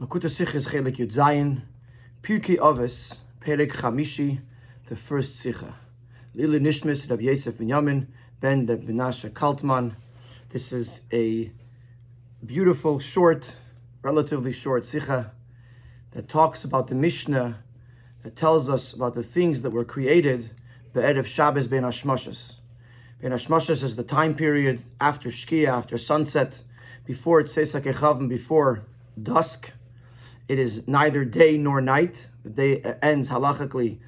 Likkutei Sichos Chelek Yud Zayin, Pirkei Avos, Perek Chamishi, the first Sicha. Lili Nishmis Rabbi Yosef Binyamin, Ben Reb Menashe Kaltman. This is a beautiful, short, relatively short Sicha that talks about the Mishnah, that tells us about the things that were created Be'erev Shabbos Ben Hashmashas. Ben Hashmashas is the time period after Shkia, after sunset, before it Tzesak Echavim, before dusk. It is neither day nor night. The day ends halachically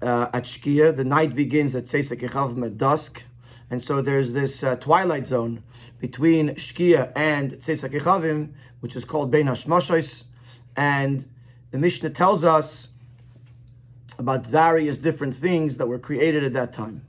uh, at Shkia. The night begins at Echavim at dusk. And so there's this uh, twilight zone between Shkia and Tzesak Echavim, which is called Ben Hashmashos. And the Mishnah tells us about various different things that were created at that time.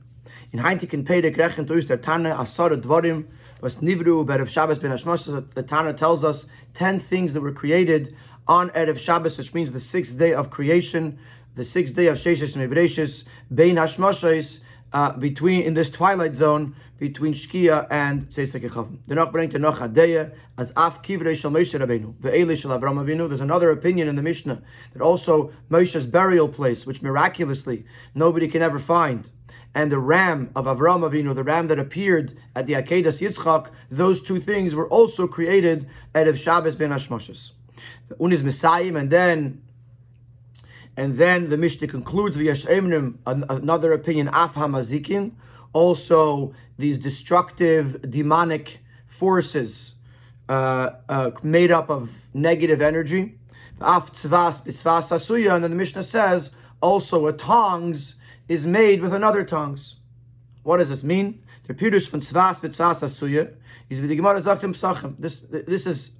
In Heintiken Pedek Rechen Tuis der Tana Asara Dvorim was Nivru Berev Shabbos Ben Hashmashas. The Tana tells us ten things that were created on Erev Shabbos, which means the sixth day of creation, the sixth day of Sheshes and Mebreshis, Bein Hashmashas, uh, between in this twilight zone between Shkia and Tzesek Echavim. The Noch bringt Noch Hadeya as Af Kivrei Shel Moshe Rabbeinu ve'Eli Shel Avram Avinu. There's another opinion in the Mishnah that also Moshe's burial place, which miraculously nobody can ever find, and the ram of Avram Avinu, the ram that appeared at the Akedas Yitzchak, those two things were also created out of Shabbos ben Hashmashas. Unis Messiah, and then and then the Mishnah concludes v'yesh emrim another opinion af hamazikin, also these destructive demonic forces uh, uh, made up of negative energy. Af tzvas asuya, and then the Mishnah says also a tongs is made with another tongs. What does this mean? The pirush from tzvas is the Gemara zaktim psachim. This this is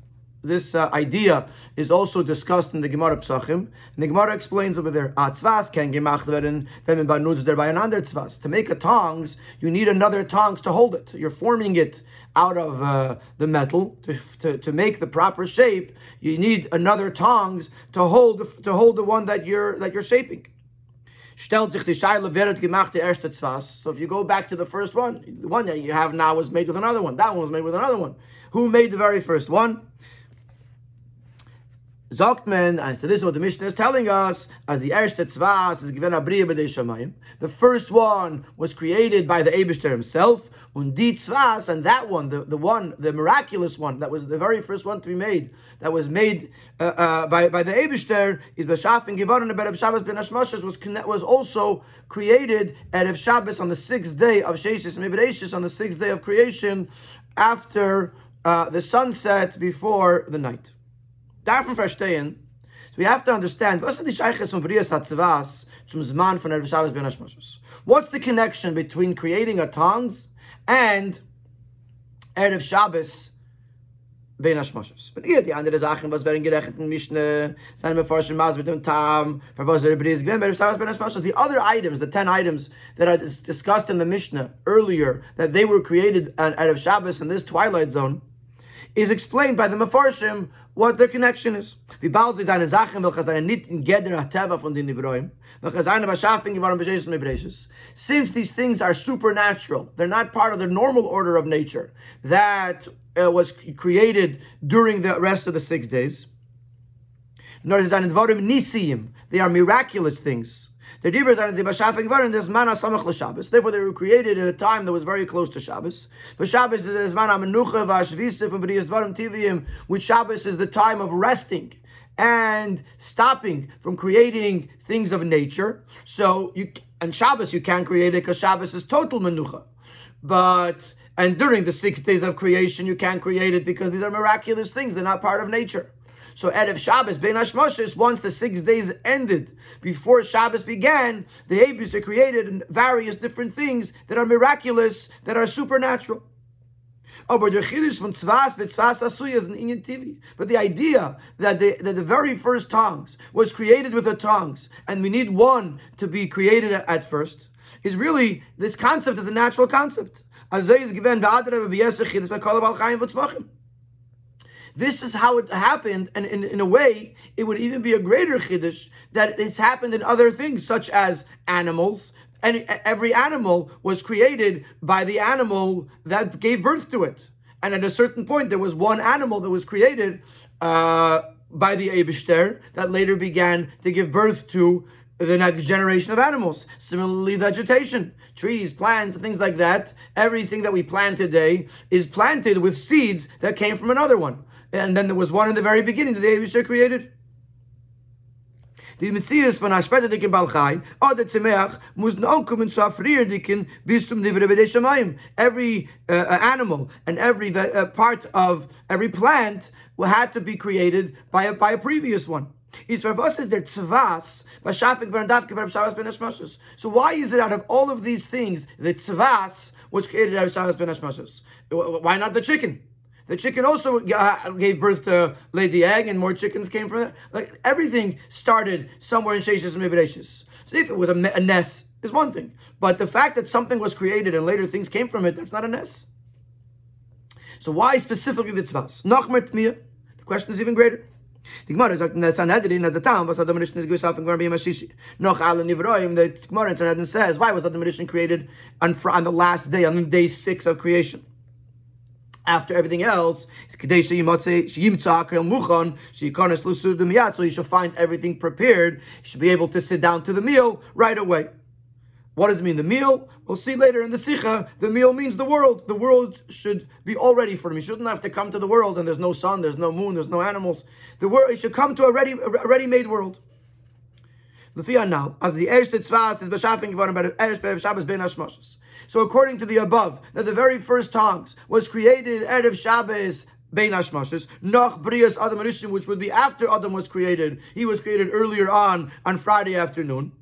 this uh, idea is also discussed in the Gemara Psachim. And the Gemara explains over there, Atzvas can gemacht werden, wenn man benutzt dabei another tzvas. To make a tongs, you need another tongs to hold it. You're forming it out of uh, the metal to, to, to make the proper shape. You need another tongs to hold to hold the one that you're that you're shaping. So if you go back to the first one, the one that you have now was made with another one. That one was made with another one. Who made the very first one? Zokman, and so this is what the Mishnah is telling us, as the Erste Tzvas is given B'dei Shamayim. The first one was created by the Abishter himself, und die Tzvas, and that one, the, the one, the miraculous one, that was the very first one to be made, that was made uh, uh, by, by the Abishter, is B'shaf and Givaron of Shabbos ben Hashmashas, was, was also created at Ev Shabbos on the sixth day of Sheshis Mebreshis, on the sixth day of creation, after uh, the sunset, before the night. Davon verstehen, we have to understand, ist die Scheiches von Brias HaTzvas zum Zman von Shabbos ben Hashmashos? What's the connection between creating a tongues and Erev Shabbos ben Hashmashos? But die andere Sachen, was werden gerechnet in Maas mit dem Tam, for was er Brias Erev Shabbos ben Hashmashos, the other items, the ten items that are discussed in the Mishnah earlier, that they were created at Erev Shabbos in this twilight zone, is explained by the Mefarshim what their connection is. Since these things are supernatural, they're not part of the normal order of nature that uh, was created during the rest of the six days. They are miraculous things. The Dibras are Bashafik Varin, there's Mana Samach Shabbos. Therefore, they were created in a time that was very close to Shabbos. But Shabbos is Mana Menucha Vashvisif and B'riyas Dvarim Tiviyim, which Shabbos is the time of resting and stopping from creating things of nature. So you and Shabbos you can't create it because Shabbos is total Menucha. But and during the six days of creation, you can't create it because these are miraculous things. They're not part of nature. So Erev Shabbos, Ben Hashmoshes, once the six days ended, before Shabbos began, the Abus created in various different things that are miraculous, that are supernatural. Oh, but the chiddush from tzvas v'tzvas asuya is an inyan TV. But the idea that the, that the very first tongues was created with the tongues, and we need one to be created at first, is really this concept is a natural concept. This is how it happened, and in, in a way, it would even be a greater chiddush that it's happened in other things, such as animals. And every animal was created by the animal that gave birth to it. And at a certain point, there was one animal that was created uh, by the Abishter that later began to give birth to the next generation of animals. Similarly, vegetation, trees, plants, things like that. Everything that we plant today is planted with seeds that came from another one. And then there was one in the very beginning the Abishter created. Die Metzies von später dicken Balchai, oder Zemeach, muss ankommen zu afrier dicken bis zum Divre B'dei Shamayim. Every uh, uh, animal and every uh, part of every plant had to be created by a, by a previous one. Is for us is there tzvas b'shafik v'randavke v'rabshavas ben hashmashos. So why is it out of all of these things the tzvas was created out of Shabbos ben hashmashos? Why not the chicken? The chicken also gave birth to laid the egg, and more chickens came from it. Like everything started somewhere in Sheshis and Mibreshis. So if it was a, a ness, is one thing, but the fact that something was created and later things came from it, that's not a ness. So why specifically the tzvas? Nachmer tmiya. The question is even greater. The Gemara sagt in der Sanhedrin as a town, was Adam Rishon is gewiss auf in Gemara B'Yim Noch alle Nivroim, the Gemara in Sanhedrin says, why was Adam Rishon created on, on the last day, on day six of creation? After everything else, so you should find everything prepared. You should be able to sit down to the meal right away. What does it mean, the meal? We'll see later in the Sicha. The meal means the world. The world should be all ready for him. He shouldn't have to come to the world and there's no sun, there's no moon, there's no animals. The world, he should come to a ready, a ready-made world. Now, as the erste Tzvas is beschaffen geworden bei der Shabbos ben Hashmoshes. So according to the above, that the very first tongues was created Erev Shabbos Bein Hashmashas, Noch Brias Adam Rishon, which would be after Adam was created. He was created earlier on, on Friday afternoon.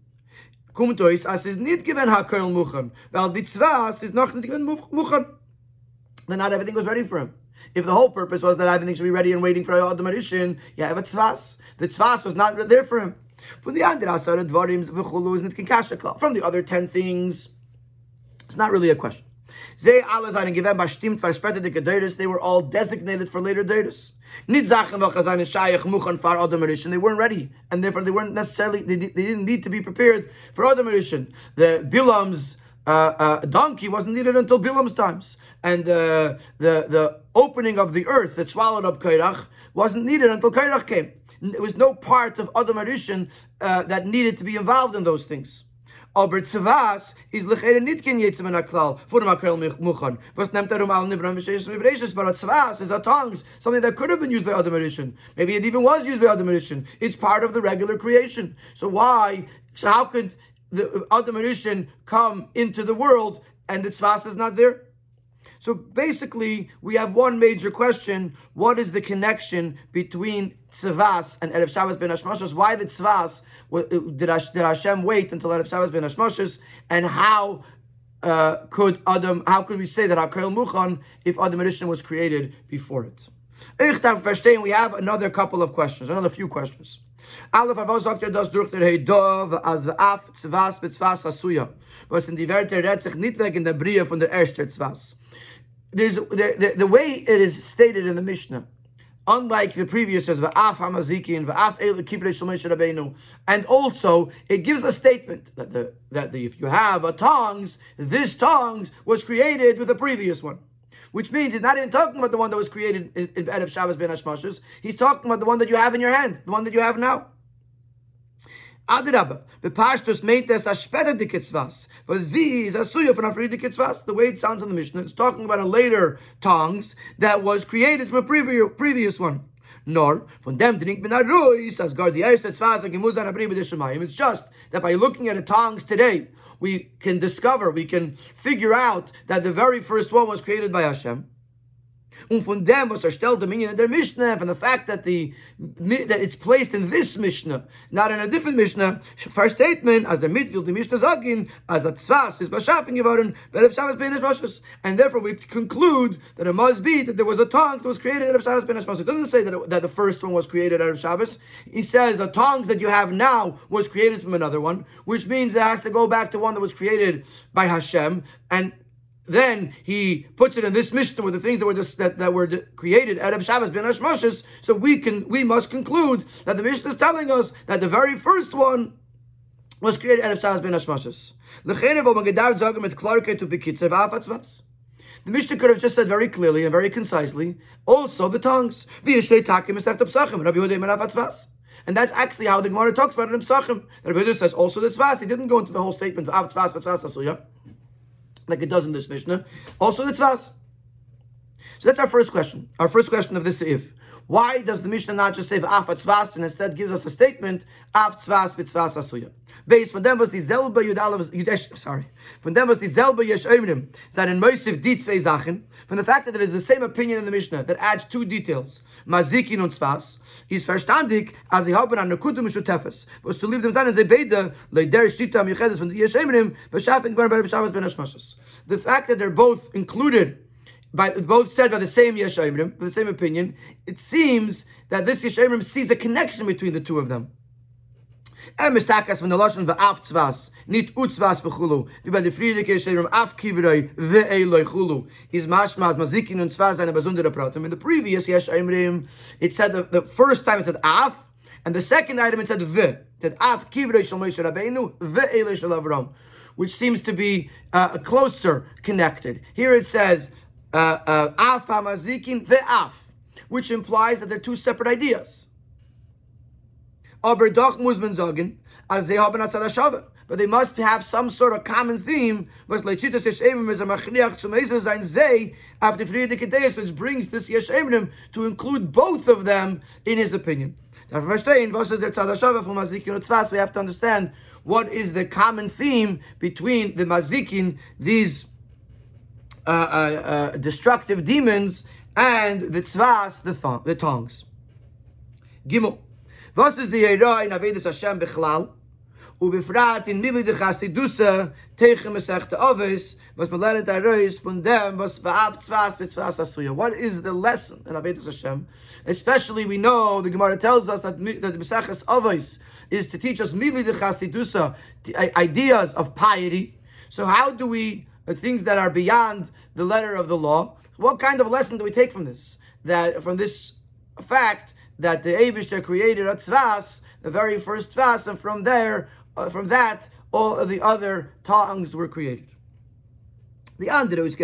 Kumtois, as is nit given HaKoil Muchan, weil die Tzvas is noch nit given Muchan. Then not everything was ready for him. If the whole purpose was that everything should be ready and waiting for Adam Rishon, you have a Tzvas. The Tzvas was not there for him. From the other ten things, it's not really a question. They were all designated for later days. They weren't ready, and therefore they weren't necessarily, they, they didn't need to be prepared for Adam The Bilam's uh, uh, donkey wasn't needed until Bilam's times. And uh, the, the opening of the earth that swallowed up Kairach wasn't needed until Kairach came. There was no part of Adam uh, that needed to be involved in those things. Aber Tzavas is lechere nit ken jetzt men aklal vor dem v'breishes, but Tzavas is a tongues, something that could have been used by Adam Rishon. Maybe it even was used by Adam Rishon. It's part of the regular creation. So why, so how could the Adam Rishon come into the world and the Tzavas is not there? So basically, we have one major question: What is the connection between tzvas and erev Shabbos ben Hashmashos? Why the tzvas did, Hashem wait until erev Shabbos ben Hashmashos? And how uh, could Adam? How could we say that Hakel Muchan if Adam Rishon was created before it? We have another couple of questions, another few questions. Aleph Avos sagt er das durch der Heidov, als af tzvas betzvas asuya. Was in die Werte redt sich nicht wegen der Brie von der ersten tzvas there's the, the, way it is stated in the Mishnah, unlike the previous says va'af hamazikin va'af el and also it gives a statement that the that the, if you have a tongs, this tongs was created with the previous one. Which means he's not even talking about the one that was created in, Erev Shabbos ben Hashmashas. He's talking about the one that you have in your hand, the one that you have now. Adrabba, bepashtus meites aspeta de from. The way it sounds in the Mishnah, it's talking about a later tongues that was created from a previous previous one. Nor von dem drink bin aruis as gar die erste b'deshamayim. It's just that by looking at the tongues today, we can discover, we can figure out that the very first one was created by Hashem. Und von dem, was er stellt in der Mishnah, from the fact that the that it's placed in this Mishnah, not in a different Mishnah, versteht man, as der Mitwil, die Mishnah sagen, as the Tzvas is beschaffen geworden, but if Shabbos ben Hashmashos. And therefore we conclude that it must be that there was a tongue that was created out of Shabbos. It doesn't say that, it, that the first one was created out of Shabbos. He says a tongue that you have now was created from another one, which means it has to go back to one that was created by Hashem, and then he puts it in this Mishnah with the things that were just, that, that were created of Shabbos ben Hashmoshes. So we can we must conclude that the Mishnah is telling us that the very first one was created of Shabbos ben Hashmoshes. The Mishnah could have just said very clearly and very concisely, also the tongues. And that's actually how the Gemara talks about it in Psachim. Rabbi says also the tzvas. He didn't go into the whole statement of tzvas, tzvas, asuya, like it does in this Mishnah. Also the tzvas. So that's our first question. Our first question of this if. Why does the Mishnah not just say af tzvas and instead gives us a statement af tzvas v'tzvas asuya? Based von dem was die selbe Judesh, sorry, von dem was die selbe Yesh Oimrim, seinen Moisiv die zwei Sachen, from the fact that it is the same opinion in the Mishnah that adds two details, Mazikin und Tzvas, is verstandig, as sie haben an Nekutum Shutefes, was zu lieb dem sein, sie beide, le der Shita Michedes von Yesh Oimrim, beschaffen gwan bei Beshavas ben Hashmashas. The fact that they're both included by both said by the same Yeshayimrim, the same opinion, it seems that this Yeshayimrim sees a connection between the two of them. Mistakas von der va'af tzvas, nit v'chulu, wie bei af is mashmaz mazikin besondere. In the previous Yeshayimrim, it said the, the first time it said af, and the second item it said ve, that af kivrei shal Moshe Rabbeinu ve'eloi shal Avram, which seems to be uh, closer connected. Here it says, uh, uh, af hamazikin ve'af, which implies that they're two separate ideas. Aber doch muss man sagen, as they haben But they must have some sort of common theme, which brings this yeshemim to include both of them in his opinion. We have to understand what is the common theme between the mazikin, these uh, uh, uh, destructive demons and the tzvas, the, th- the tongues. Gimel. Was ist die Hera in Avedis Hashem Bechlal? ובפרט in Mili de Chasidusa tegen Mesechte Ovis, was belernt Arois von dem, was beab tzvas betzvas asuya. What is the lesson in Avedis Hashem? Especially we know, the Gemara tells us that, that the Meseches Ovis is to teach us Mili de Chasidusa, ideas of piety. So how do we things that are beyond the letter of the law. What kind of lesson do we take from this? That from this fact that the Abishter created a tzvas, the very first tzvas, and from there, uh, from that, all of the other tongues were created. The is.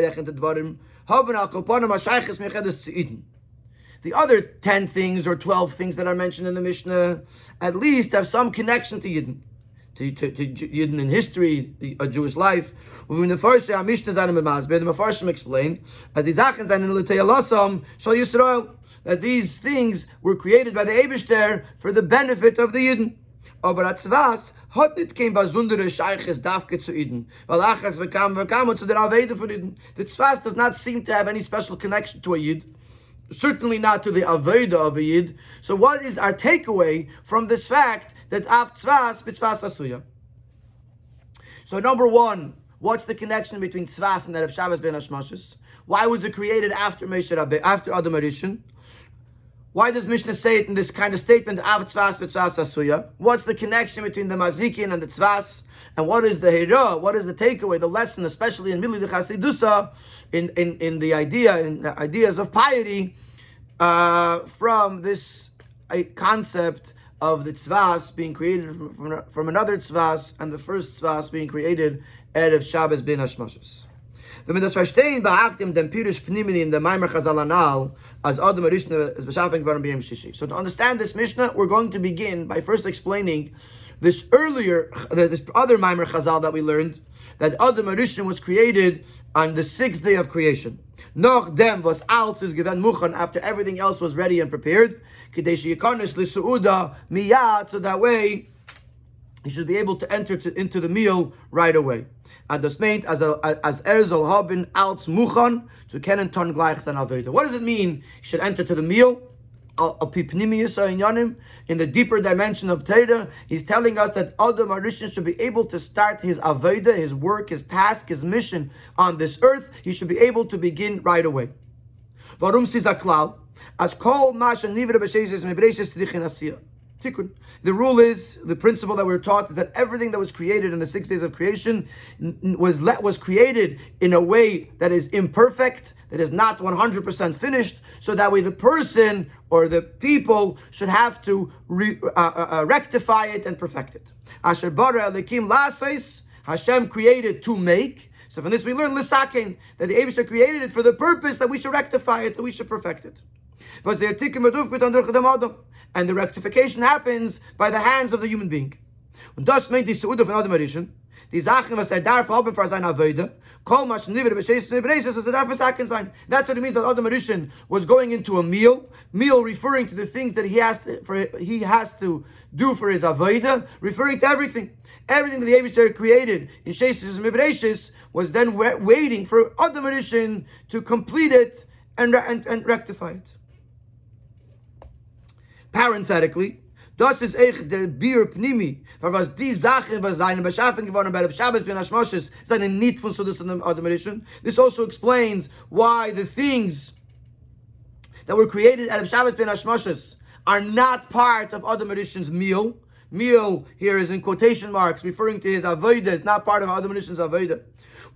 The other 10 things or 12 things that are mentioned in the Mishnah at least have some connection to Yidden to, to, to Yidden in history, the, a Jewish life. When the first Mishnah Zanim Masber, the Mefarshim explained that the Zachen in Alosam Shal Yisrael, that these things were created by the Eibishter for the benefit of the Yidden. Aber Atzvas hat nicht kein besondere Scheiches Dafke zu Iden. Weil Achas bekam, bekam zu der Avede von Iden. The Tzvas does not seem to have any special connection to a Yid. Certainly not to the Aveda of a Yid. So what is our takeaway from this fact that Av Tzvas b'Tzvas Asuya. So number one, what's the connection between Tzvas and that of Shabbos ben Hashmashis? Why was it created after Rabbe, after Adam Arishan? Why does Mishnah say it in this kind of statement, Av Tzvas b'Tzvas Asuya? What's the connection between the Mazikin and the Tzvas? And what is the Hira? What is the takeaway, the lesson, especially in Mili Chasidusa, in, in, in the idea, in the ideas of piety, uh, from this uh, concept of the tzvas being created from, from, from another tzvas and the first tzvas being created out of Shabbos bin Hashmashas. Wenn wir das verstehen, beachtet dem Pirush Pnimini in the Maimer Chazal Anal, as Adam Arishna is. So to understand this Mishnah, we're going to begin by first explaining this earlier, this other Maimer Chazal that we learned, that Adam Arishna was created on the sixth day of creation. Noch dem was alt is given muchan after everything else was ready and prepared. Kadeshi yikonis lisuuda miyat, so that way he should be able to enter to, into the meal right away. And das meint as as er soll haben als muchan zu kennen ton gleich sein What does it mean? He should enter to the meal in the deeper dimension of Torah, he's telling us that Adam Arishan should be able to start his avodah, his work, his task, his mission on this earth. He should be able to begin right away. Varum Warum As kol Tikkun. The rule is, the principle that we're taught is that everything that was created in the six days of creation was let, was created in a way that is imperfect, that is not 100% finished, so that way the person or the people should have to re, uh, uh, uh rectify it and perfect it. Asher bara elikim lasais, Hashem created to make, So from this we learn Lisakin, that the Abishah created it for the purpose that we should rectify it, that we should perfect it. And the rectification happens by the hands of the human being. Und das meint die Seude von Adam Arishon, die Sachen, was er darf haben für seine Avoide, kol mas niver b'sheis nebreis, was er darf versaken sein. That's what it means that Adam Arishon was going into a meal, meal referring to the things that he has to, for, he has to do for his Avoide, referring to everything. Everything that the Abishar created in Shesis and Mibreshis was then waiting for Adam Arishon to complete it and, and, and rectify it. Parenthetically, das Pnimi, was die was Shabbos Hashmoshes. This also explains why the things that were created out of Shabbos ben Hashmoshes are not part of Adam Arishon's meal. Meal here is in quotation marks, referring to his avodah. It's not part of Adam Arishon's avodah.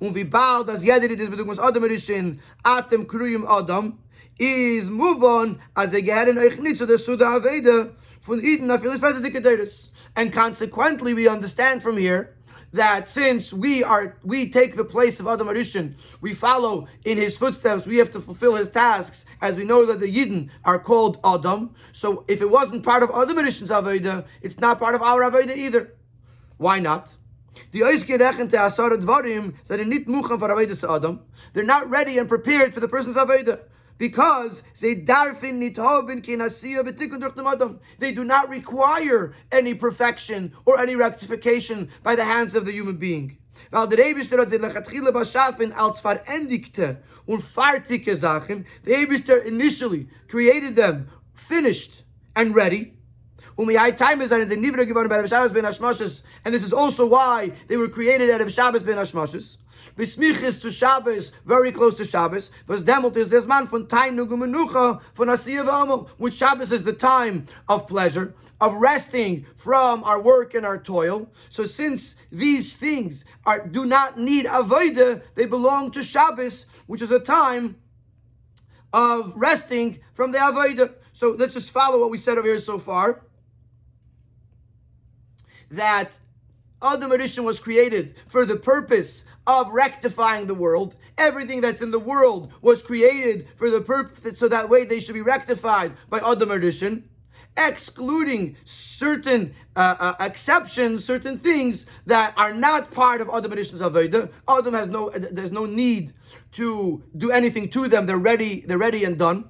Und wie bald das jeder dit bedingt Adam Arishon atem kruyim Adam is move on as a nicht zu der Suda avodah von Eden afil is And consequently, we understand from here that since we are we take the place of Adam Arishan, we follow in his footsteps, we have to fulfill his tasks, as we know that the Yidden are called Adam. So if it wasn't part of Adam Arishan's Aveda, it's not part of our Aveda either. Why not? The Dvarim Adam. They're not ready and prepared for the person's Aveda because they darfin They do not require any perfection or any rectification by the hands of the human being. Sachen. The Eberster initially created them finished and ready. And this is also why they were created out of Shabbos ben Hashmoshes. Bismichis to Shabbos, very close to Shabbos. Was demelt is this man von Tainug Menucha von Asiya V'Amel, which Shabbos is the time of pleasure, of resting from our work and our toil. So since these things are do not need avodah, they belong to Shabbos, which is a time of resting from the avodah. So let's just follow what we said over here so far. That Adam Rishon was created for the purpose of rectifying the world. Everything that's in the world was created for the purpose, so that way they should be rectified by Adam Rishon, excluding certain uh, uh, exceptions, certain things that are not part of Adam Rishon's Avodah. Adam has no, there's no need to do anything to them. They're ready, they're ready and done.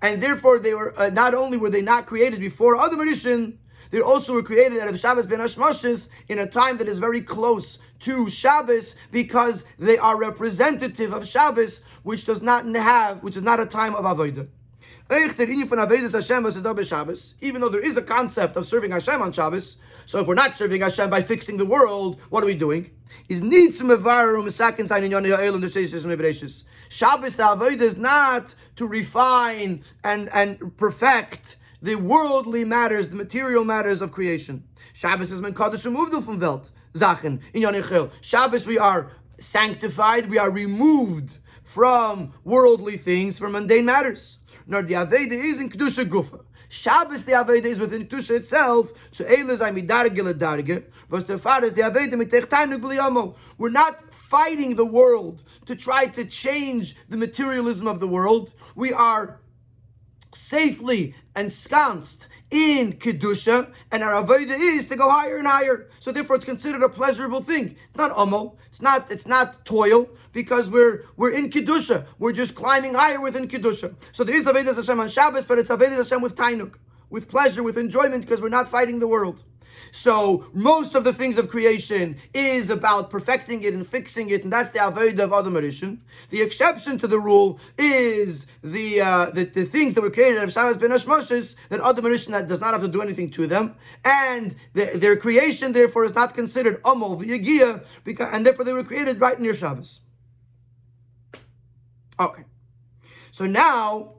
And therefore, they were uh, not only were they not created before Adam Rishon, they also were created out of Shabbos ben Hashmoshes in a time that is very close to Shabbos because they are representative of Shabbos, which does not have, which is not a time of Avodah. Even though there is a concept of serving Hashem on Shabbos, so if we're not serving Hashem by fixing the world, what are we doing? Is Shabbos the avodah is not to refine and and perfect the worldly matters, the material matters of creation. Shabbos is men kaddish from Welt. Zachen in Yonichel. Shabbos we are sanctified, we are removed from worldly things, from mundane matters. Nor the Aveda is in Kedusha Gufa. Shabbos the Aveda is within Kedusha itself, so Eila zay midarge ledarge, was the father the Aveda mitech tainug We're not fighting the world to try to change the materialism of the world. We are safely ensconced in kedusha, and our avodah is to go higher and higher. So therefore, it's considered a pleasurable thing. It's not omo. It's not. It's not toil because we're we're in kedusha. We're just climbing higher within kedusha. So there is avodah Hashem on Shabbos, but it's avodah Hashem with tainuk, with pleasure, with enjoyment, because we're not fighting the world. So most of the things of creation is about perfecting it and fixing it, and that's the avodah of Adam Arishan. The exception to the rule is the, uh, the, the things that were created of Shabbos ben Hashmoshes, that Adam Arishan does not have to do anything to them, and the, their creation therefore is not considered Amol v'Yagia, because and therefore they were created right near Shabbos. Okay, so now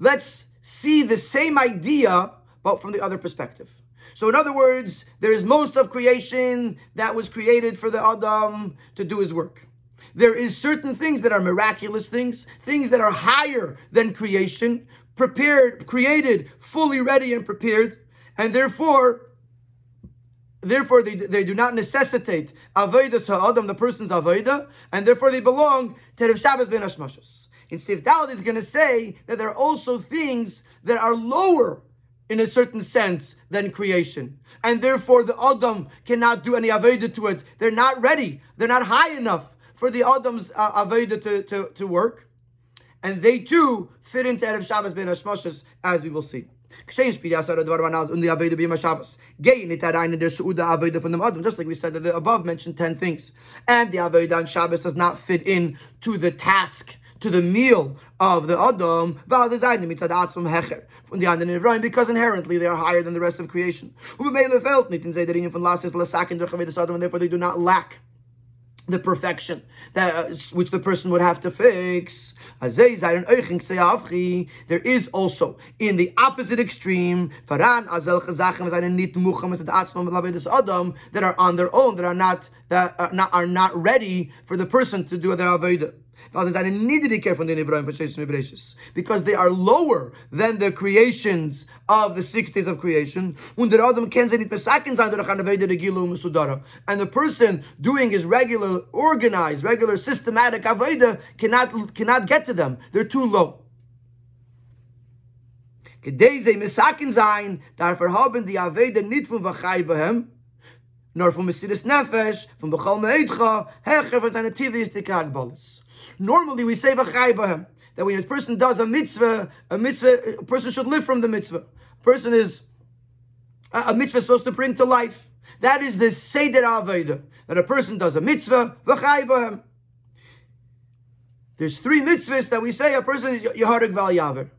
let's see the same idea, but from the other perspective. So, in other words, there is most of creation that was created for the Adam to do his work. There is certain things that are miraculous things, things that are higher than creation, prepared, created, fully ready and prepared, and therefore therefore they, they do not necessitate avodah ha'adam, the person's avodah, and therefore they belong to Erev Shabbos ben Hashmashos. In Sif Dalit is going to say that there are also things that are lower in a certain sense than creation. And therefore the Adam cannot do any avodah to it. They're not ready. They're not high enough for the Adam's uh, avodah to, to, to work. And they too fit into Erev Shabbos ben Hashmashos, as we will see. Just like we said that the above mentioned 10 things. And the Avodah on Shabbos does not fit in to the task to the meal of the Adam, because inherently they are higher than the rest of creation. And therefore they do not lack the perfection that uh, which the person would have to fix. There is also in the opposite extreme that are on their own, that are not that are not, are not ready for the person to do their avodah. Because they are lower than the creations of the six days of creation. And the person doing his regular, organized, regular, systematic avodah cannot, cannot get to them. They're too low. Aveda von nor von Nefesh, von Bechal Meidcha, hecher von. Normally we say v'chai that when a person does a mitzvah, a mitzvah, a person should live from the mitzvah. A person is a mitzvah is supposed to bring to life. That is the seder avodah that a person does a mitzvah v'chai There's three mitzvahs that we say a person is yaharik val yaver.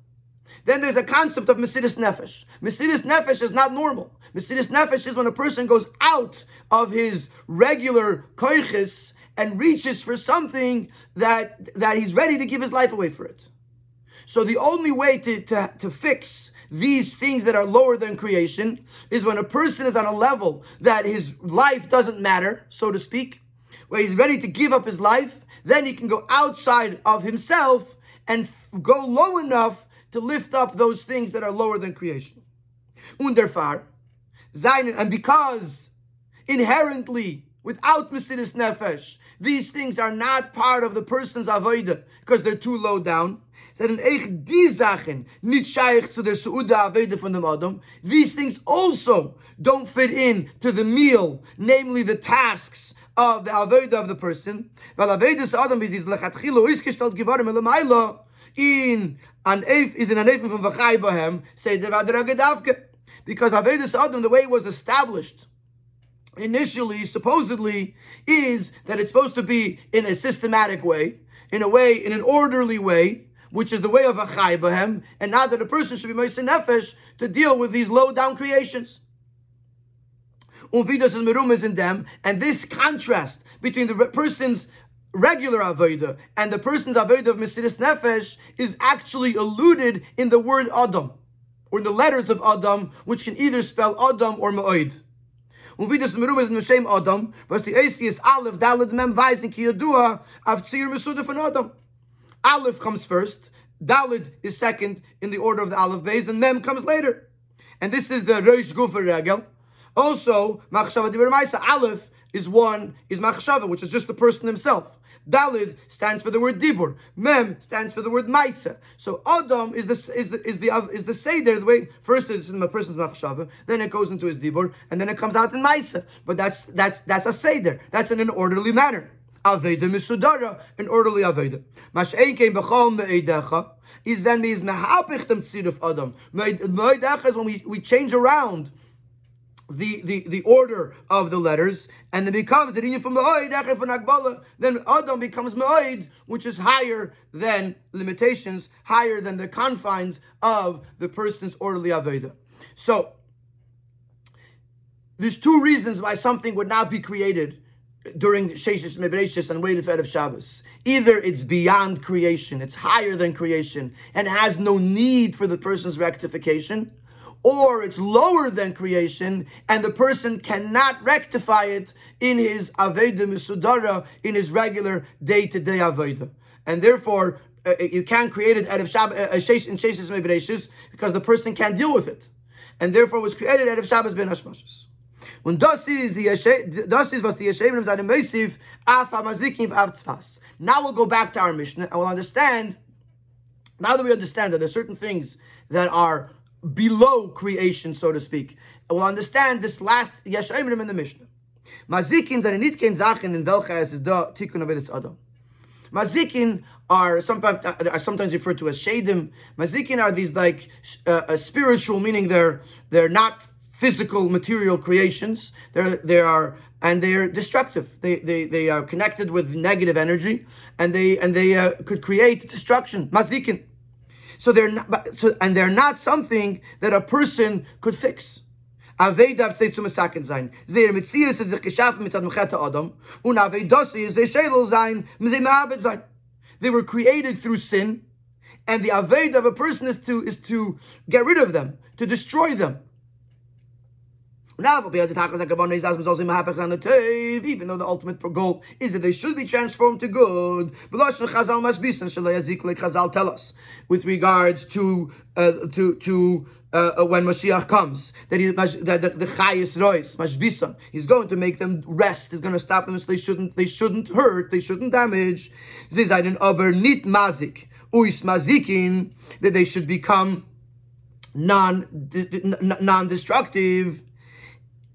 Then there's a concept of Mesidus Nefesh. Mesidus Nefesh is not normal. Mesidus Nefesh is when a person goes out of his regular koiches and reaches for something that, that he's ready to give his life away for it. So the only way to, to, to fix these things that are lower than creation is when a person is on a level that his life doesn't matter, so to speak, where he's ready to give up his life, then he can go outside of himself and go low enough to lift up those things that are lower than creation. Underfar, and because inherently, without Mesidus Nefesh, these things are not part of the person's avodah because they're too low down. These things also don't fit in to the meal, namely the tasks of the avodah of the person. In an eif is in an eif from v'chai bohem say the because avodah adam the way it was established initially, supposedly, is that it's supposed to be in a systematic way, in a way, in an orderly way, which is the way of a chai bahem, and not that a person should be moise nefesh to deal with these low down creations. Uvidas and merum is in them, and this contrast between the person's regular avodah and the person's avodah of Mesiris Nefesh is actually alluded in the word Adam, or in the letters of Adam, which can either spell Adam or Ma'od. Und wie das Merum ist in Shem Adam, was the ist Aleph, Dalet, Mem, Weiss, Ki Yadua, auf Tzir Mesuda von Adam. Aleph comes first, Dalet is second in the order of the Aleph base, and Mem comes later. And this is the Rosh Gufa Regel. Also, Machshava Dibur Maisa, Aleph is one, is Machshava, which is just the person himself. Dalid stands for the word dibur. Mem stands for the word maisa. So Adam is the is the is the is the seder. The way first it's in a person's machshava, then it goes into his dibur, and then it comes out in maisa. But that's that's that's a seder. That's in an orderly manner. Aveda misudara, an orderly aveda. Mashein came b'chol me'edecha. Is then means mehapich dem tzid of Adam. Me'edecha is when we, we change around the, the, the order of the letters, and then becomes the inyan from Ma'oid, then Adam becomes Ma'oid, which is higher than limitations, higher than the confines of the person's orderly Aveda. So, there's two reasons why something would not be created during Sheshis Mebreshis and Wait of Shabbos. Either it's beyond creation, it's higher than creation, and has no need for the person's rectification, or it's lower than creation, and the person cannot rectify it in his Aveda Misudara, in his regular day to day Aveda. And therefore, uh, you can't create it out of Shabbos, uh, in Sheshes Mebreshis, because the person can't deal with it. And therefore, was created out of Shabbos ben Hashmashis. Und das ist die das was die Yeshevim seine tzvas. Now we'll go back to our Mishnah and we'll understand. Now that we understand that there are certain things that are below creation, so to speak, and we'll understand this last Yeshevim in the Mishnah. Mazikin seine nicht kein Sachen in welcher es ist da Tikkun Adam. Mazikin are sometimes uh, are sometimes referred to as shadim. Mazikin are these like uh, spiritual, meaning they're they're not physical material creations. They're they are and they are destructive. They, they, they are connected with negative energy, and they and they uh, could create destruction. Mazikin. So they're not, so, and they're not something that a person could fix. Avei says to Masakin sein. Zeir Metzias ist sich geschaffen Mecheta Adam. Und Avei Dosi ist Shedel sein, mit Mehabed sein. They were created through sin, and the Aved of a person is to, is to get rid of them, to destroy them. Even though the ultimate goal is that they should be transformed to good, Chazal tell us with regards to uh, to to uh, uh, when Mashiach comes, that he that the, the Chayis Rois, he's going to make them rest. He's going to stop them so they shouldn't they shouldn't hurt, they shouldn't damage. Zizayin aber nit mazik, uis mazikin, that they should become non non-destructive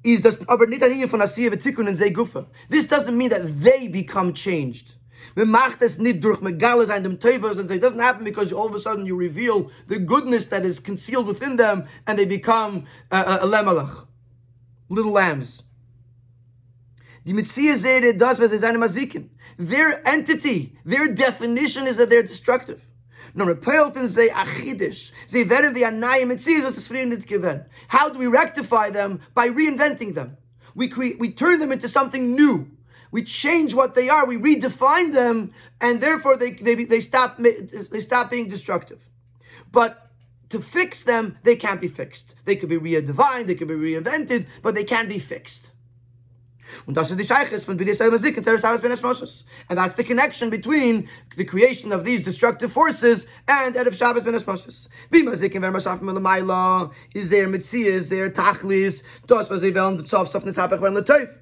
is das aber nicht ein von Asiya V'tikun and Gufa. This doesn't mean that they become changed. Man macht es nicht durch Megale sein dem Teufels and say it doesn't happen because all of a sudden you reveal the goodness that is concealed within them and they become uh, a lemelach, little lambs. Die Mitzia Zere does was is mazikin. Their entity, their definition is that they're destructive. No repelten say achidish. They werden wie anayim mitzias was es früher nicht given. How do we rectify them? By reinventing them. We create, we turn them into something new. We change what they are. We redefine them, and therefore they they, they stop they stop being destructive. But to fix them, they can't be fixed. They could be redefined, they could be reinvented, but they can't be fixed. And that's the connection between the creation of these destructive forces and Erev Shabbos Ben Mazik and Vermashaf Melamayla, is is Tachlis, Ben Latoif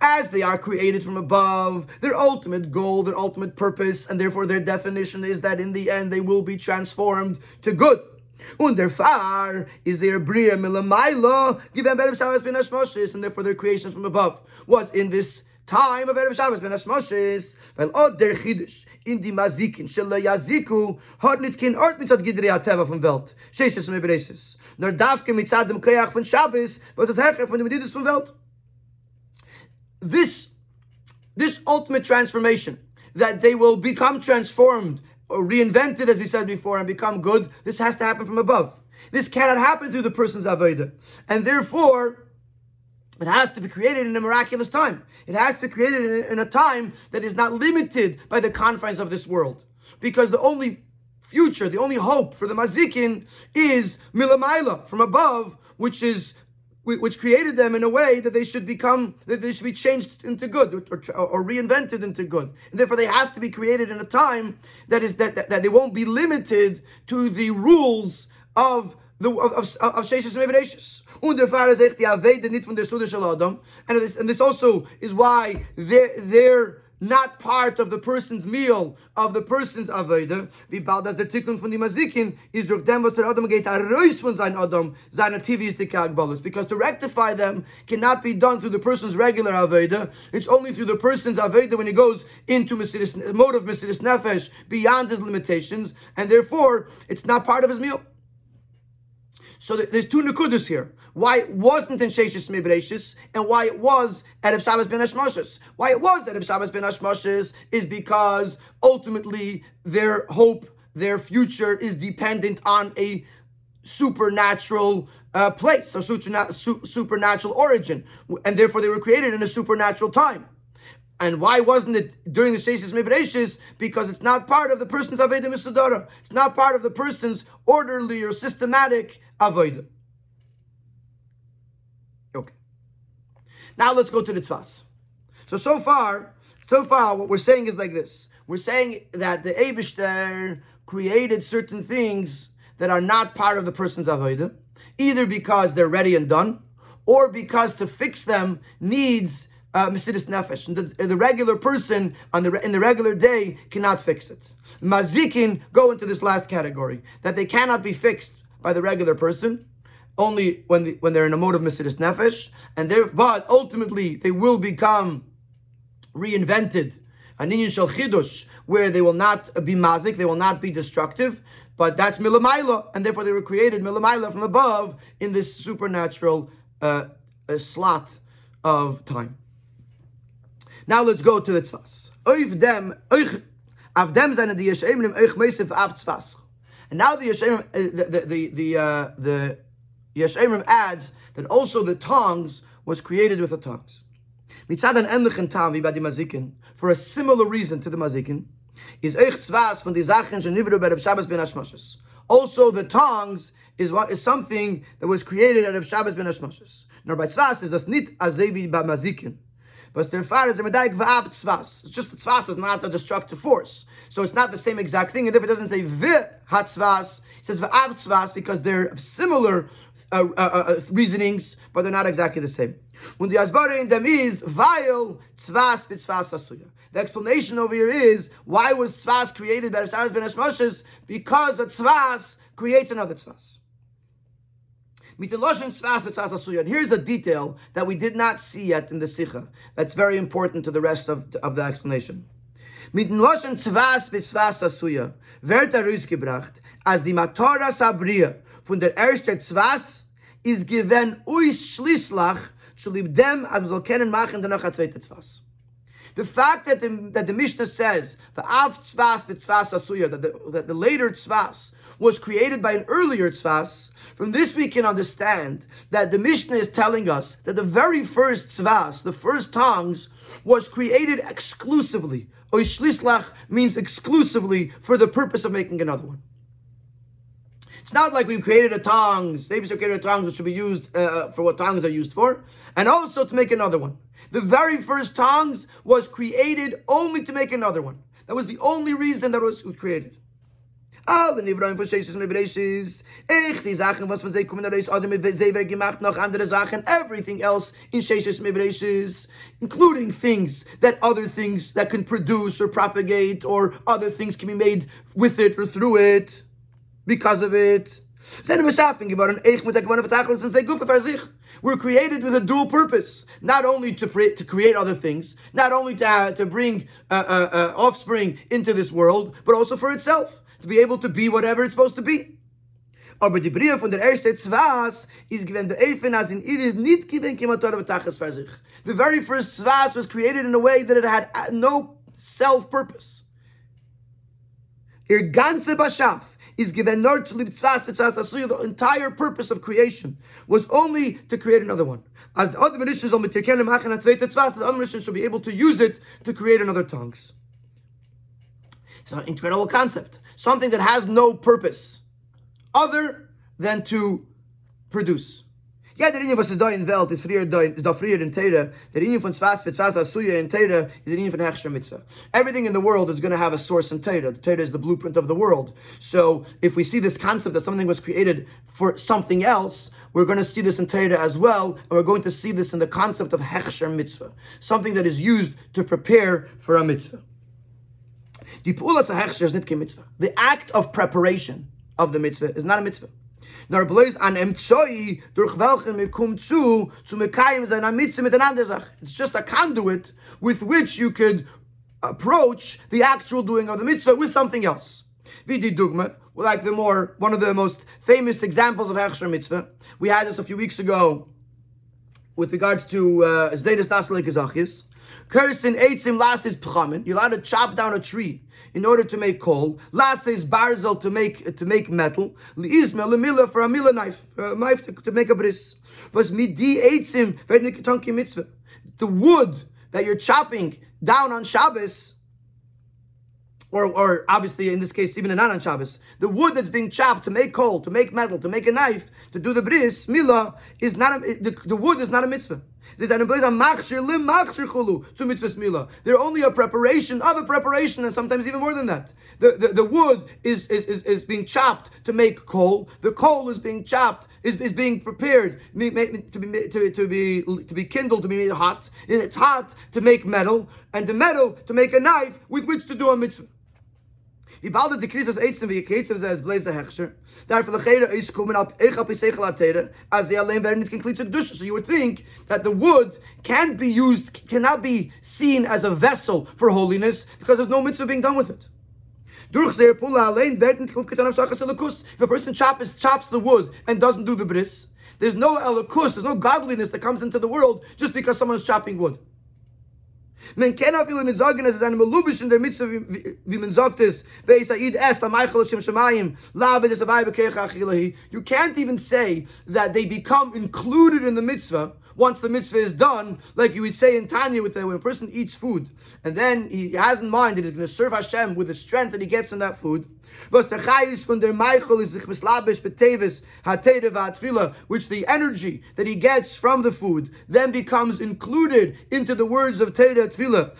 as they are created from above, their ultimate goal, their ultimate purpose, and therefore their definition is that in the end they will be transformed to good. Und der Far is their Bria Milamaila, given Berev Shabbos Ben Hashmoshes, and therefore their creation from above was in this time of Erev Shabbos Ben Hashmoshes, weil od der Chidish, in die Mazikin, shel Yaziku, hat nit kein Ort mitzad Gidri HaTeva vom Welt, Sheshes und Ebreses, nor davke mitzad dem Koyach von Shabbos, was das Hercher von dem Medidus vom Welt. This, this ultimate transformation, that they will become transformed or reinvented, as we said before, and become good, this has to happen from above. This cannot happen through the person's avodah. And therefore, it has to be created in a miraculous time. It has to be created in a, in a time that is not limited by the confines of this world. Because the only future, the only hope for the mazikin is milamaila, from above, which is which created them in a way that they should become, that they should be changed into good or, or, or, reinvented into good. And therefore, they have to be created in a time that is that, that, that they won't be limited to the rules of the of of, of Sheshes Und der. And this, and this also is why their, their not part of the person's meal, of the person's Aveda, wie bald das der Tikkun von dem Mazikin is durch dem, was der Adam geht, heraus von sein Adam, seine tivistische Agbalas. Because to rectify them cannot be done through the person's regular Aveda, it's only through the person's Aveda when he goes into Mesiris, mode of Mesiris Nefesh, beyond his limitations, and therefore, it's not part of his meal. So there's two Nakudas here why it wasn't in Sheshis Mibreshis, and why it was at Shabbos ben Hashmoshes. Why it was at Shabbos ben Hashmoshes is because ultimately their hope, their future is dependent on a supernatural uh, place, a supernatural origin, and therefore they were created in a supernatural time. And why wasn't it during the Sheshis Mibreshis? Because it's not part of the person's Aveda Misadara. It's not part of the person's orderly or systematic Aveda. Now let's go to the tzvas. So, so far, so far, what we're saying is like this. We're saying that the Abishter created certain things that are not part of the person's avodah, either because they're ready and done, or because to fix them needs uh, Nefesh. The, the, regular person on the in the regular day cannot fix it. Mazikin go into this last category that they cannot be fixed by the regular person, only when the, when they're in a mode of Mesidus Nefesh, and there, but ultimately they will become reinvented. An Shel Chidush, where they will not be mazik, they will not be destructive, but that's milamaila, and therefore they were created milamaila from above in this supernatural uh, slot of time. Now let's go to the tzvas. Av dem av. And now the yeshemim, uh, the the the uh, the yeshemim adds that also the tongues was created with the tongues. For a similar reason to the Mazikin, is oich tzvas von die Sachen schon bei Shabbos ben Hashmoshes. Also the tongues is what is something that was created out of Shabbos ben Hashmoshes. Nor by tzvas is das nit azevi ba Mazikin. But their father is a medayik v'av tzvas. It's just the tzvas is not a destructive force. So it's not the same exact thing. And if it doesn't say vi hat tzvas, it says v'av tzvas because they're similar uh, uh, uh, reasonings, but they're not exactly the same. When the asbara in them is vile tzvas b'tzvas. The explanation over here is why was tzvas created by Shabbos ben Hashmoshes? Because the tzvas creates another tzvas. And here's a detail that we did not see yet in the Sicha. That's very important to the rest of, of the explanation. Mit Loshen Tzvas b'Tzvas Asuya wird er ausgebracht, als Sabria von der erste Tzvas ist given uis Schlisslach zu lieb dem, man soll kennen machen, danach a zweite Tzvas. The fact that the, that the Mishnah says, the Av Tzvas b'Tzvas Asuya, that the, that the later Tzvas was created by an earlier tzvas, from this we can understand that the Mishnah is telling us that the very first tzvas, the first tongues, was created exclusively. Oishlislach means exclusively for the purpose of making another one. It's not like we created a maybe we created a tongues which should be used uh, for what tongues are used for, and also to make another one. The very first tongues was created only to make another one. That was the only reason that was created. Was everything else in Sheshes und including things that other things that can produce or propagate or other things can be made with it or through it, because of it. We're created with a dual purpose, not only to, pre- to create other things, not only to, uh, to bring uh, uh, uh offspring into this world, but also for itself to be able to be whatever it's supposed to be. Aber die Brie von der erste Zwas ist the Eifen as in it is nit given kimator betachas für sich. The very first Zwas was created in a way that it had no self-purpose. Ihr ganze Bashaf is given nor to. The entire purpose of creation was only to create another one. As the other Menishas on the other Menishas should be able to use it to create another tongues. It's an incredible concept something that has no purpose other than to produce. Ja, der Inje, was ist da in Welt, ist früher da, ist da früher in Teire. Der Inje von Zwas, für Zwas Asuya in Teire, ist der Inje von Hechsher Mitzvah. Everything in the world is going to have a source in Teire. The Teire is the blueprint of the world. So, if we see this concept that something was created for something else, we're going to see this in Teire as well, and we're going to see this in the concept of Hechsher Mitzvah. Something that is used to prepare for is a mitzvah. The act of preparation of the mitzvah is not a mitzvah. Nor bloß an Emtsoi, durch welchen wir kommen zu, zu mekayim seiner mitzvah miteinander sach. It's just a conduit with which you could approach the actual doing of the mitzvah with something else. Wie die Dugma, like the more, one of the most famous examples of Hechsher mitzvah. We had this a few weeks ago with regards to uh, Zdenis Nasalik. Cursing eitzim lasis pchamin. You're allowed to chop down a tree in order to make coal. Lasis barzel to make to make metal. Liizmel lemila for a mila knife, a knife to, to make a bris. Was midi eitzim verdnikitonki mitzvah. The wood that you're chopping down on Shabbos or, or obviously in this case even not on Shabbos, the wood that's being chopped to make coal, to make metal, to make a knife, to do the bris, mila, is not a, the, the wood is not a mitzvah. They're only a preparation of a preparation, and sometimes even more than that. The, the, the wood is, is, is, being chopped to make coal. The coal is being chopped is, is being prepared to be, to to be to be kindled to be made hot. It's hot to make metal, and the metal to make a knife with which to do a mitzvah. Wie bald die Krisis eitzen wie Ketzem says blaze hechsher. Therefore the cheder is coming up ich hab isechel atere as they allein werden nicht complete kedusha. So you would think that the wood can't be used cannot be seen as a vessel for holiness because there's no mitzvah being done with it. Durch pula werden Selakus. If a person chops, chops the wood and doesn't do the bris, there's no elikus, there's no godliness that comes into the world just because someone's chopping wood. Men kenna feel in sagen, es ist eine Melubisch in der Mitzvah, wie man sagt es, bei Said est, am Eichel Hashem Shemayim, lave des Avai Bekecha Achilahi. You can't even say that they become included in the mitzvah once the mitzvah is done, like you would say in Tanya, with the, when a person eats food, and then he has in mind that he's going to serve Hashem with the strength that he gets from that food, which the energy that he gets from the food then becomes included into the words of Teda Tefillah,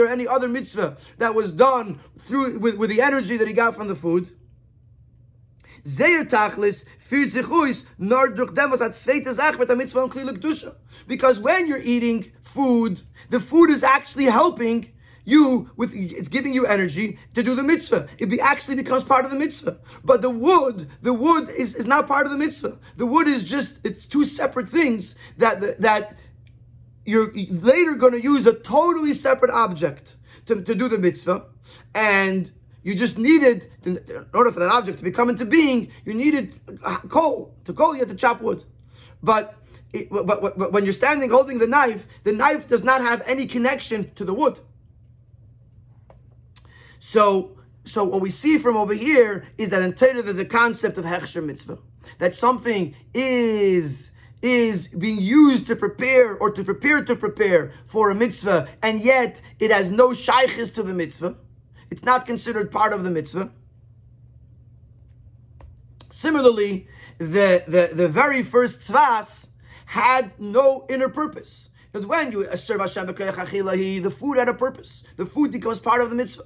or any other mitzvah that was done through with, with the energy that he got from the food. Tachlis sich durch dem, was hat zweite mit der Mitzvah und Kedusha. Because when you're eating food, the food is actually helping you with it's giving you energy to do the mitzvah. It be, actually becomes part of the mitzvah. But the wood, the wood is, is not part of the mitzvah. The wood is just it's two separate things that that you're later going to use a totally separate object to, to do the mitzvah. And you just needed, to, in order for that object to become into being, you needed uh, coal. To coal, you had to chop wood. But, it, but, but, but when you're standing holding the knife, the knife does not have any connection to the wood. So, so what we see from over here is that in Torah there's a concept of hechsher mitzvah, that something is is being used to prepare or to prepare to prepare for a mitzvah, and yet it has no shaykhis to the mitzvah. It's not considered part of the mitzvah. Similarly, the, the, the very first tzvas had no inner purpose. Because when you serve Hashem the food had a purpose. The food becomes part of the mitzvah.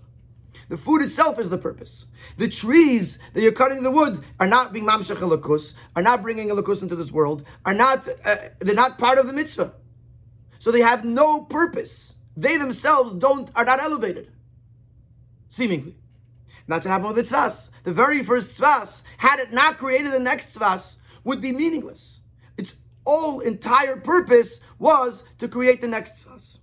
The food itself is the purpose. The trees that you're cutting the wood are not being mamshach elakus, are not bringing elakus into this world, are not, uh, they're not part of the mitzvah. So they have no purpose. They themselves don't, are not elevated seemingly. That's what happened with the tzvas. The very first tzvas, had it not created the next tzvas, would be meaningless. Its all entire purpose was to create the next tzvas.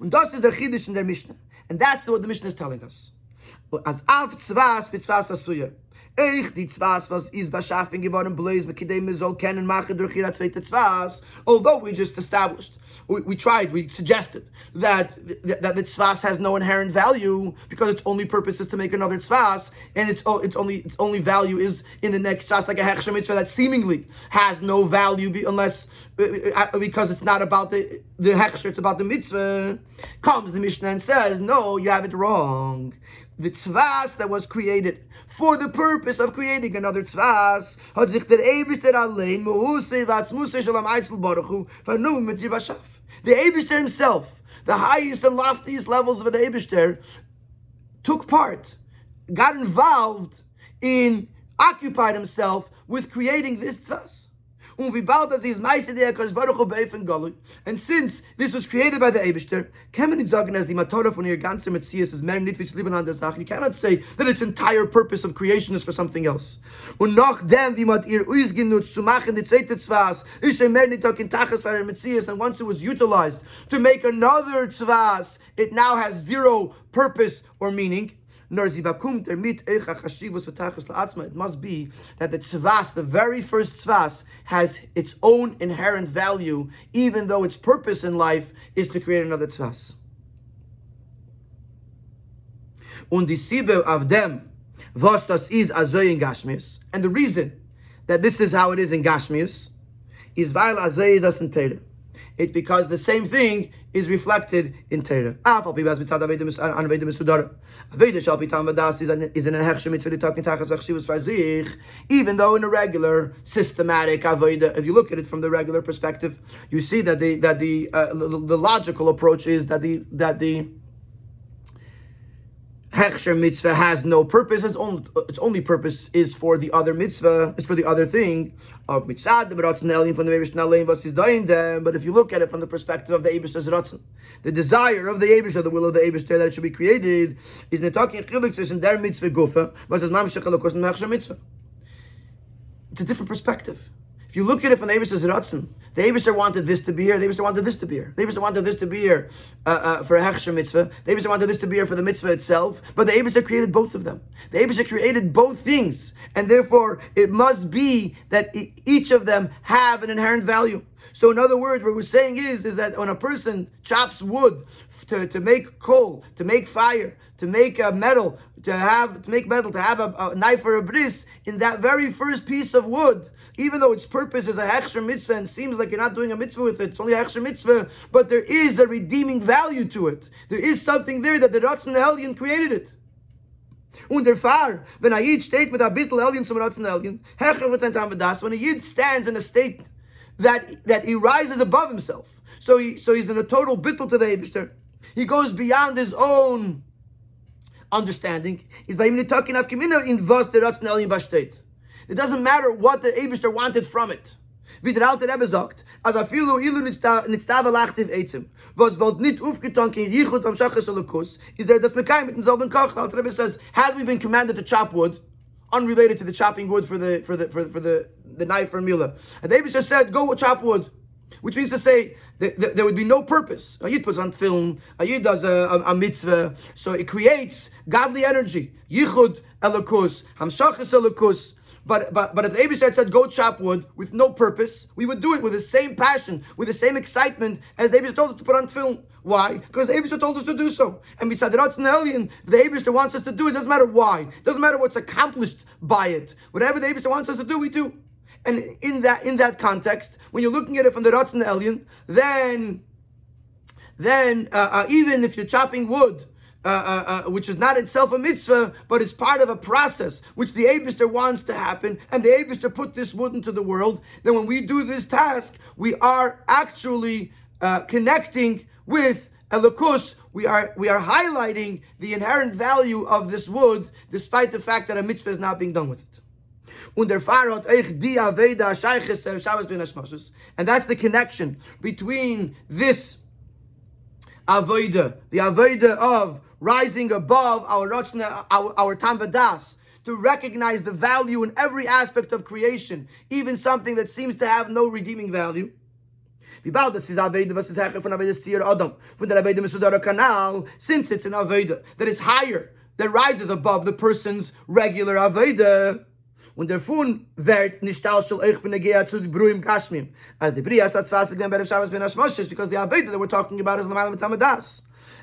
And das is the chidush in their Mishnah. And that's what the Mishnah is telling us. As av tzvas v'tzvas asuya. Die Zwas, was is geworden, Zwas, although we just established, we, we tried, we suggested that, that, that the Zwas has no inherent value because its only purpose is to make another Zwas, and its, its only its only value is in the next Zwas, like a Hechsher Mitzvah that seemingly has no value be, unless, uh, uh, because it's not about the, the it's about the Mitzvah. Comes the Mishnah and says, no, you have it wrong the tzvas that was created for the purpose of creating another tzvas. The Eibishter himself, the highest and loftiest levels of the Eibishter, took part, got involved in, occupied himself with creating this tzvas. And since this was created by the Eibishter, you cannot say that its entire purpose of creation is for something else. And once it was utilized to make another tzvas, it now has zero purpose or meaning. It must be that the tzvas, the very first tzvas, has its own inherent value, even though its purpose in life is to create another tzvas. Of them, is. And the reason that this is how it is in Gashmius is weil azoy in Teire. It's because the same thing is reflected in Torah. Even though in a regular systematic Aveda, if you look at it from the regular perspective, you see that the that the uh, the, the logical approach is that the that the Hechsher mitzvah has no purpose. Its only, its only purpose is for the other mitzvah. It's for the other thing of mitzvah. The from the is doing them. But if you look at it from the perspective of the Eibush's ratzon, the desire of the Eibush, the will of the Eibush that it should be created, is netaking chilik zwischen der mitzvah gufa versus mamshach alakos and mitzvah. It's a different perspective. If you look at it from the Abish's Ratzin, the Abishter wanted this to be here, the Abishter wanted this to be here. The Abishter wanted this to be here uh, uh, for a Hechsher mitzvah. The Abishter wanted this to be here for the mitzvah itself. But the Abishter created both of them. The Abishter created both things. And therefore, it must be that each of them have an inherent value. So in other words, what we're saying is, is that when a person chops wood to, to make coal, to make fire, to make a metal, to have to make metal, to have a, a knife or a bris, in that very first piece of wood, even though its purpose is a hechsher mitzvah and seems like you're not doing a mitzvah with it, it's only a hechsher mitzvah, but there is a redeeming value to it. There is something there that the Ratzon Hellion created it. Und der Fahr, wenn a Yid steht mit a bittel Hellion zum Ratzon Hellion, hecher wird sein Tamadas, when a Yid stands in a state that, that he rises above himself, so, he, so he's in a total bittel to the he goes beyond his own understanding is by him talking of kimina in was der rationalen bastet. It doesn't matter what the Abishter wanted from it. Wie der alte Rebbe sagt, als a was is Rebbe says, had we been commanded to chop wood, unrelated to the chopping wood for the for the for the, for the, the knife for Mila, and the Abishter said, go chop wood which means to say that, there would be no purpose. A yid puts on tefillin, a yid does a, a, a mitzvah, so it creates godly energy. Yichud elokus, hamshachas elokus. But but but if the Abishad said go chop wood with no purpose, we would do it with the same passion, with the same excitement as the Abishad told us to put on tefillin. Why? Because the Abishad told us to do so. And the Ratzon the Abishad wants us to do it. Doesn't matter why. Doesn't matter what's accomplished by it. Whatever the Abishad wants us to do, we do. And in that in that context, when you're looking at it from the Ratzon Elyon, then then uh, uh, even if you're chopping wood, uh, uh, uh, which is not itself a mitzvah, but it's part of a process which the Abister wants to happen, and the Abister put this wood into the world, then when we do this task, we are actually uh, connecting with Elokus, we are we are highlighting the inherent value of this wood, despite the fact that a mitzvah is not being done with it. And that's the connection between this Aveda, the Aveda of rising above our Rotzna, our, our Tamvadas, to recognize the value in every aspect of creation, even something that seems to have no redeeming value. Since it's an Aveda that is higher, that rises above the person's regular Aveda, und der fun wird nicht ausschul ich bin gehe zu bruim kashmim as the bria sat fast again better shabbos ben ashmoshes because the aveda that we're talking about is the malam tamadas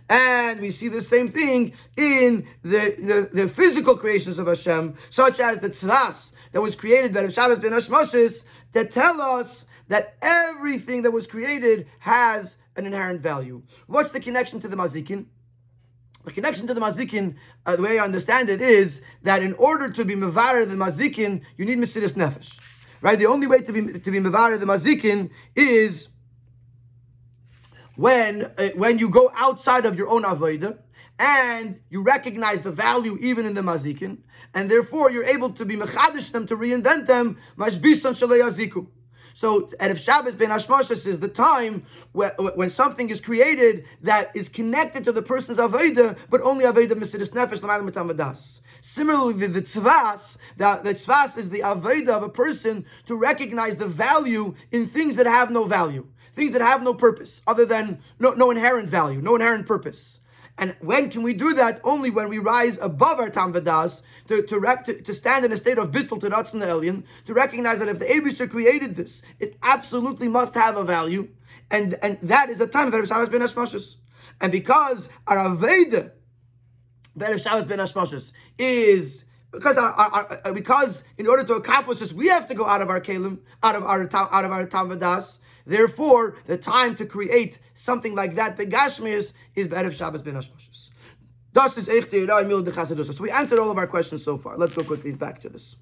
and we see the same thing in the, the, the physical creations of Hashem, such as the tzvas that was created by Shabbos ben Ashmoshes, that tell us that everything that was created has an inherent value. What's the connection to the mazikin? The connection to the mazikin, uh, the way I understand it, is that in order to be mevarer the mazikin, you need mesiris nefesh. Right? The only way to be to be mevarer the mazikin is when uh, when you go outside of your own avodah and you recognize the value even in the mazikin, and therefore you're able to be mechadish them to reinvent them mashbisan shalayaziku. So Erev Shabbos Ben Hashmashas is the time where, when something is created that is connected to the person's Aveda, but only Aveda Mesidus Nefesh Mitamadas. Similarly, the, the tzvas, the, the tzvas is the Aveda of a person to recognize the value in things that have no value, things that have no purpose, other than no, no inherent value, no inherent purpose. And when can we do that? Only when we rise above our Tam Vadas to, to, to, stand in a state of bittul to Ratzon Elyon, to recognize that if the Abishter created this, it absolutely must have a value. And, and that is a time of Erev Shabbos ben Hashmashas. And because our Aveda, Erev Shabbos ben Hashmashas, is because our, our, our, because in order to accomplish this, we have to go out of our kalim, out of our out of our tam Therefore, the time to create something like that, Begashmias, is Be'erev Shabbos Ben Hashmashas. So we answered all of our questions so far. Let's go quickly back to this.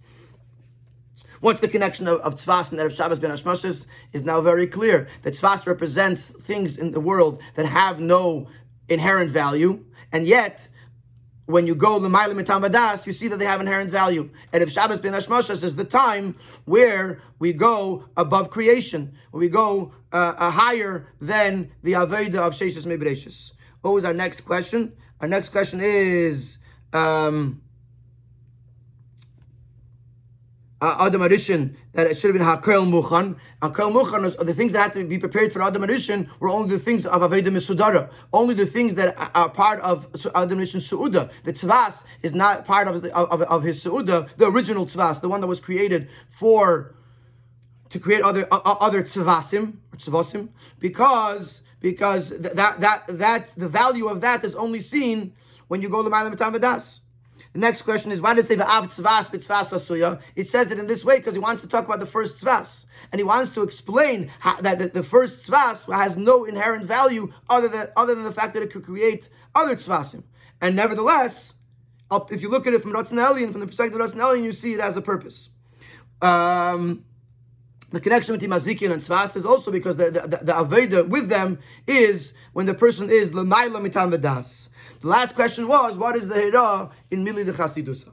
What's the connection of, of Tzvas and Erev Shabbos ben Hashmashas is now very clear. That Tzvas represents things in the world that have no inherent value, and yet when you go l'mayla mitam vadas, you see that they have inherent value. And if Shabbos ben Hashmashas is the time where we go above creation, we go uh, higher than the Aveda of Sheshis Mebreshis. What was our next question? Our next question is um, uh, Adam Arishan that it should have been Hakel Muchan. Hakel Muchan are the things that had to be prepared for Adam Arishan were only the things of Aveda Misudara, only the things that are part of Adam Arishan Suuda. The Tzvas is not part of, the, of, of his Suuda, the original Tzvas, the one that was created for to create other uh, other Tzvasim or Tzvasim, because because that that that the value of that is only seen when you go to Malam Vadas. The next question is why does it say Va'av Tzvas B'Tzvas Asuya? It says it in this way because he wants to talk about the first Tzvas. And he wants to explain how, that the, the, first Tzvas has no inherent value other than, other than the fact that it could create other Tzvasim. And nevertheless, if you look at it from Ratzon Elyon, from the perspective of Ratzon Elyon, you see it has a purpose. Um, the connection between Mazikin and Tzvas is also because the, the, the, the Aveda with them is when the person is Lamaila Mitan Vedas. The last question was, what is the Hira in Mili de Chasidusa?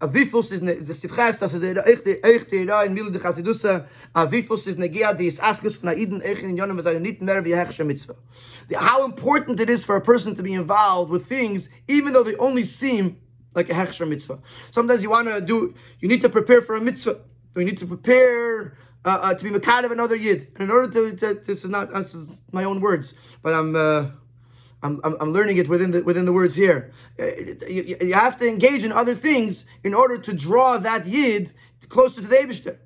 Avifus is the Sifchas, das ist der echte Hira in Mili de Chasidusa. Avifus is Negia, die ist Askus von Aiden, Echen in Yonim, was eine nicht mehr wie Hechsher Mitzvah. How important it is for a person to be involved with things, even though they only seem like a Hechsher Mitzvah. Sometimes you want to do, you need to prepare for a Mitzvah. You need to prepare uh, uh, to be Makad of another Yid. And in order to, to, this is not this is my own words, but I'm, uh, I'm, I'm, I'm, learning it within the, within the words here. Uh, you, you, have to engage in other things in order to draw that Yid closer to the Abishter.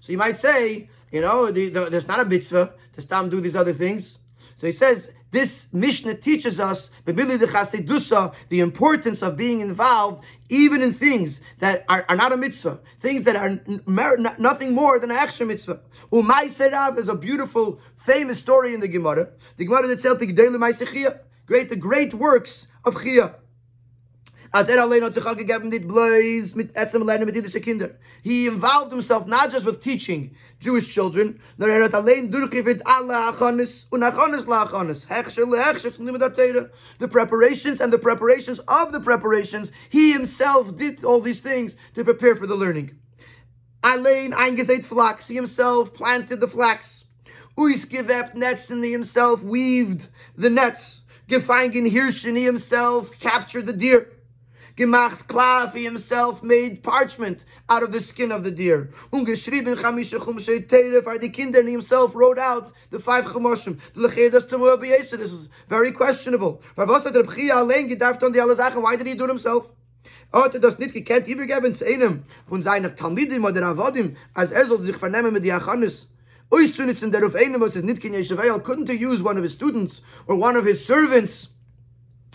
So you might say, you know, the, the, there's not a mitzvah to stop do these other things. So he says, this Mishnah teaches us the importance of being involved even in things that are, are not a mitzvah, things that are nothing more than an extra mitzvah. Umay Serav is a beautiful, famous story in the Gemara. The Gemara says the great, the great works of Chia. He involved himself not just with teaching Jewish children, The preparations and the preparations of the preparations, he himself did all these things to prepare for the learning. Eingesät flax, he himself planted the flax. Uis gewebt nets, and he himself weaved the nets. Gefeingen Hirschen, he himself captured the deer. Gemacht Klav, he himself made parchment out of the skin of the deer. Ungeschrieben chamische chumshe teire, the kinder, and himself wrote out the five chumoshim. This is very questionable. Why did he do it himself? hat er das nicht gekannt übergeben zu einem von seinen Talmidim oder Avodim, als er soll sich vernehmen mit die Einem, was es nicht kein Yeshavel, couldn't he use one of his students or one of his servants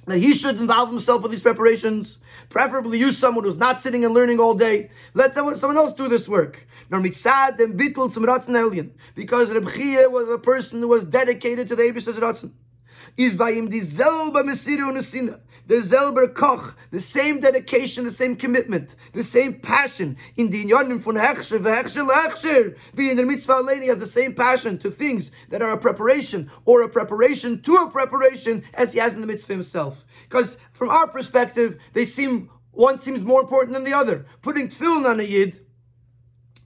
that he should involve himself with these preparations. Preferably use someone who's not sitting and learning all day. Let someone, else do this work. Because Reb Chia was a person who was dedicated to the Abish's Ratzon. Is by him the zelba mesiru nesina the Zelber Koch, the same dedication, the same commitment, the same passion in the Inyanim von Hechsher, Vehechsher, Lehechsher, being the Mitzvah Aleni has the same passion to things that are a preparation or a preparation to a preparation as he has in the Mitzvah himself. Because from our perspective, they seem, one seems more important than the other. Putting tefillin on a Yid,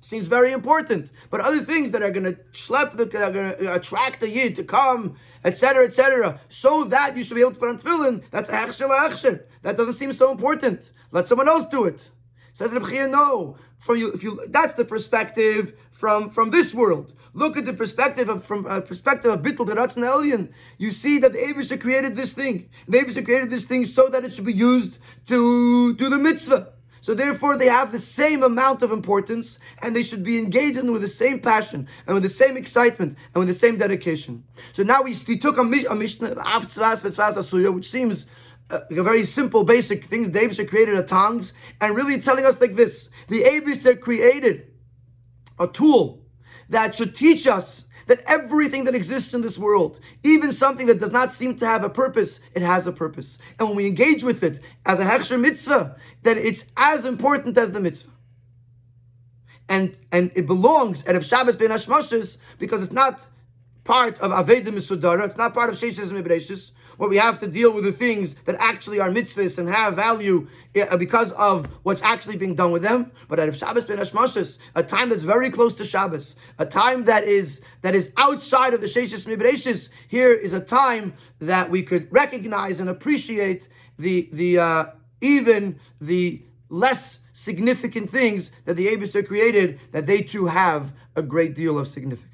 seems very important. But other things that are going to schlep, that are going to uh, attract the yid to come, etc., etc., so that you should be able to put on tefillin, that's a hechsher hechsher. That doesn't seem so important. Let someone else do it. Says Reb no. From you, if you, that's the perspective from from this world. Look at the perspective of from a perspective of Bittul to Ratzon Elyon. You see that the Abisha created this thing. The Abisha created this thing so that it should be used to do the mitzvah. So therefore, they have the same amount of importance, and they should be engaged in with the same passion and with the same excitement and with the same dedication. So now we, we took a, a Mishnah, which seems uh, a very simple, basic thing. The Abishah created a tongues, and really telling us like this: the Abishah created a tool that should teach us that everything that exists in this world, even something that does not seem to have a purpose, it has a purpose. And when we engage with it as a hechsher mitzvah, then it's as important as the mitzvah. And and it belongs at Shabbos ben Hashmoshes because it's not part of Aveda Misudara, it's not part of Sheshes Mibreshis, where we have to deal with the things that actually are mitzvahs and have value uh, because of what's actually being done with them. But at Shabbos ben Hashmashis, a time that's very close to Shabbos, a time that is that is outside of the Sheshes Mibreshis, here is a time that we could recognize and appreciate the the uh, even the less significant things that the Abishter created, that they too have a great deal of significance.